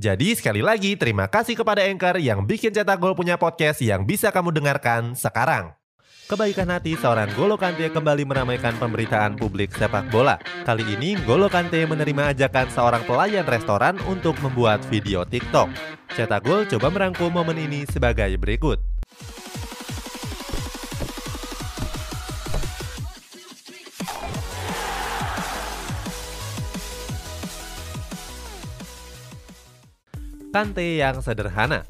Jadi sekali lagi terima kasih kepada Anchor yang bikin Cetak Gol punya podcast yang bisa kamu dengarkan sekarang. Kebaikan hati seorang Golo Kante kembali meramaikan pemberitaan publik sepak bola. Kali ini Golo Kante menerima ajakan seorang pelayan restoran untuk membuat video TikTok. Cetak Gol coba merangkum momen ini sebagai berikut. Kante yang sederhana.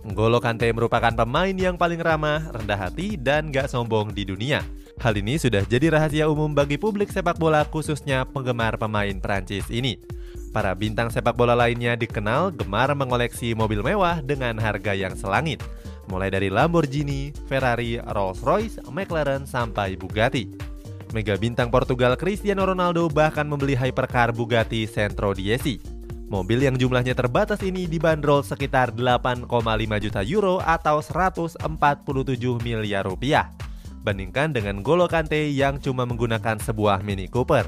Ngolo Kante merupakan pemain yang paling ramah, rendah hati, dan gak sombong di dunia. Hal ini sudah jadi rahasia umum bagi publik sepak bola khususnya penggemar pemain Prancis ini. Para bintang sepak bola lainnya dikenal gemar mengoleksi mobil mewah dengan harga yang selangit. Mulai dari Lamborghini, Ferrari, Rolls-Royce, McLaren, sampai Bugatti. Mega bintang Portugal Cristiano Ronaldo bahkan membeli hypercar Bugatti Centro Dieci Mobil yang jumlahnya terbatas ini dibanderol sekitar 8,5 juta euro atau 147 miliar rupiah. Bandingkan dengan Golo Kante yang cuma menggunakan sebuah Mini Cooper.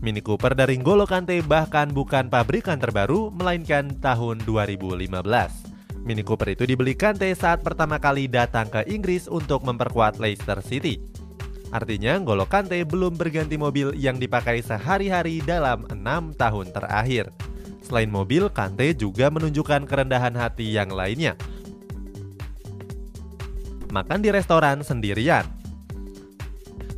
Mini Cooper dari Golo Kante bahkan bukan pabrikan terbaru, melainkan tahun 2015. Mini Cooper itu dibeli Kante saat pertama kali datang ke Inggris untuk memperkuat Leicester City. Artinya, Golo Kante belum berganti mobil yang dipakai sehari-hari dalam enam tahun terakhir. Selain mobil, Kante juga menunjukkan kerendahan hati yang lainnya. Makan di restoran sendirian.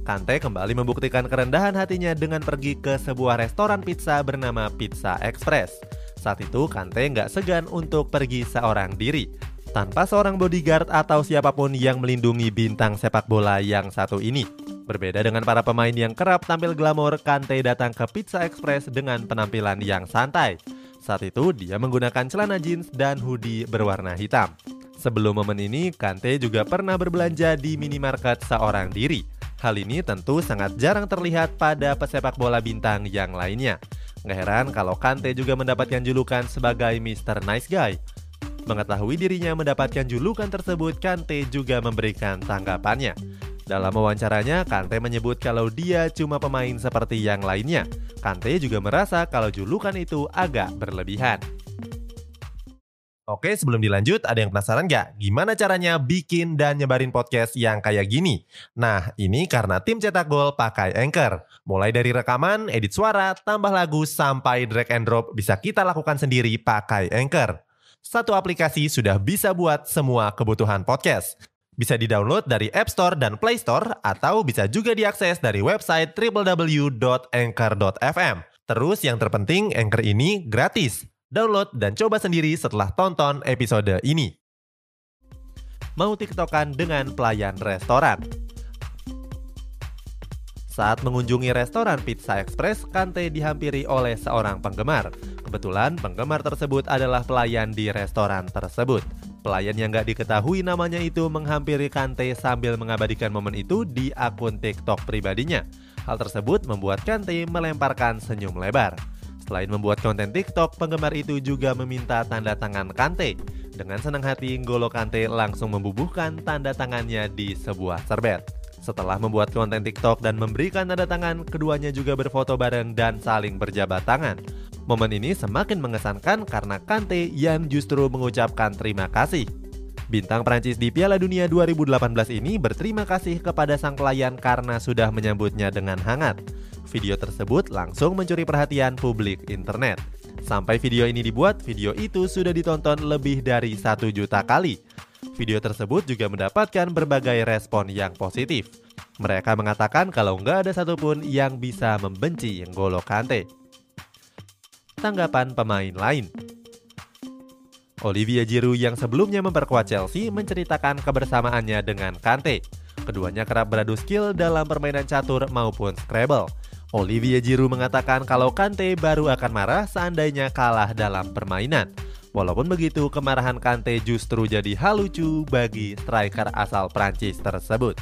Kante kembali membuktikan kerendahan hatinya dengan pergi ke sebuah restoran pizza bernama Pizza Express. Saat itu Kante nggak segan untuk pergi seorang diri, tanpa seorang bodyguard atau siapa pun yang melindungi bintang sepak bola yang satu ini. Berbeda dengan para pemain yang kerap tampil glamor, Kante datang ke Pizza Express dengan penampilan yang santai. Saat itu dia menggunakan celana jeans dan hoodie berwarna hitam. Sebelum momen ini, Kante juga pernah berbelanja di minimarket seorang diri. Hal ini tentu sangat jarang terlihat pada pesepak bola bintang yang lainnya. Nggak heran kalau Kante juga mendapatkan julukan sebagai Mr. Nice Guy. Mengetahui dirinya mendapatkan julukan tersebut, Kante juga memberikan tanggapannya. Dalam wawancaranya, Kante menyebut kalau dia cuma pemain seperti yang lainnya. Kante juga merasa kalau julukan itu agak berlebihan. Oke, sebelum dilanjut, ada yang penasaran nggak? Gimana caranya bikin dan nyebarin podcast yang kayak gini? Nah, ini karena tim cetak gol pakai Anchor. Mulai dari rekaman, edit suara, tambah lagu, sampai drag and drop bisa kita lakukan sendiri pakai Anchor. Satu aplikasi sudah bisa buat semua kebutuhan podcast. Bisa di-download dari App Store dan Play Store atau bisa juga diakses dari website www.anchor.fm. Terus yang terpenting Anchor ini gratis. Download dan coba sendiri setelah tonton episode ini. Mau tiktokan dengan pelayan restoran? Saat mengunjungi restoran Pizza Express, Kante dihampiri oleh seorang penggemar. Kebetulan penggemar tersebut adalah pelayan di restoran tersebut. Pelayan yang gak diketahui namanya itu menghampiri Kante sambil mengabadikan momen itu di akun TikTok pribadinya. Hal tersebut membuat Kante melemparkan senyum lebar. Selain membuat konten TikTok, penggemar itu juga meminta tanda tangan Kante. Dengan senang hati, Ngolo Kante langsung membubuhkan tanda tangannya di sebuah serbet. Setelah membuat konten TikTok dan memberikan tanda tangan, keduanya juga berfoto bareng dan saling berjabat tangan. Momen ini semakin mengesankan karena Kante yang justru mengucapkan terima kasih. Bintang Prancis di Piala Dunia 2018 ini berterima kasih kepada sang pelayan karena sudah menyambutnya dengan hangat. Video tersebut langsung mencuri perhatian publik internet. Sampai video ini dibuat, video itu sudah ditonton lebih dari satu juta kali. Video tersebut juga mendapatkan berbagai respon yang positif. Mereka mengatakan kalau nggak ada satupun yang bisa membenci N'Golo Kante tanggapan pemain lain. Olivia Giroud yang sebelumnya memperkuat Chelsea menceritakan kebersamaannya dengan Kante. Keduanya kerap beradu skill dalam permainan catur maupun Scrabble. Olivia Giroud mengatakan kalau Kante baru akan marah seandainya kalah dalam permainan. Walaupun begitu, kemarahan Kante justru jadi hal lucu bagi striker asal Prancis tersebut.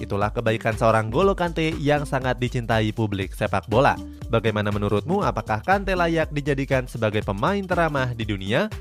Itulah kebaikan seorang Golo Kante yang sangat dicintai publik sepak bola. Bagaimana menurutmu? Apakah Kante layak dijadikan sebagai pemain teramah di dunia?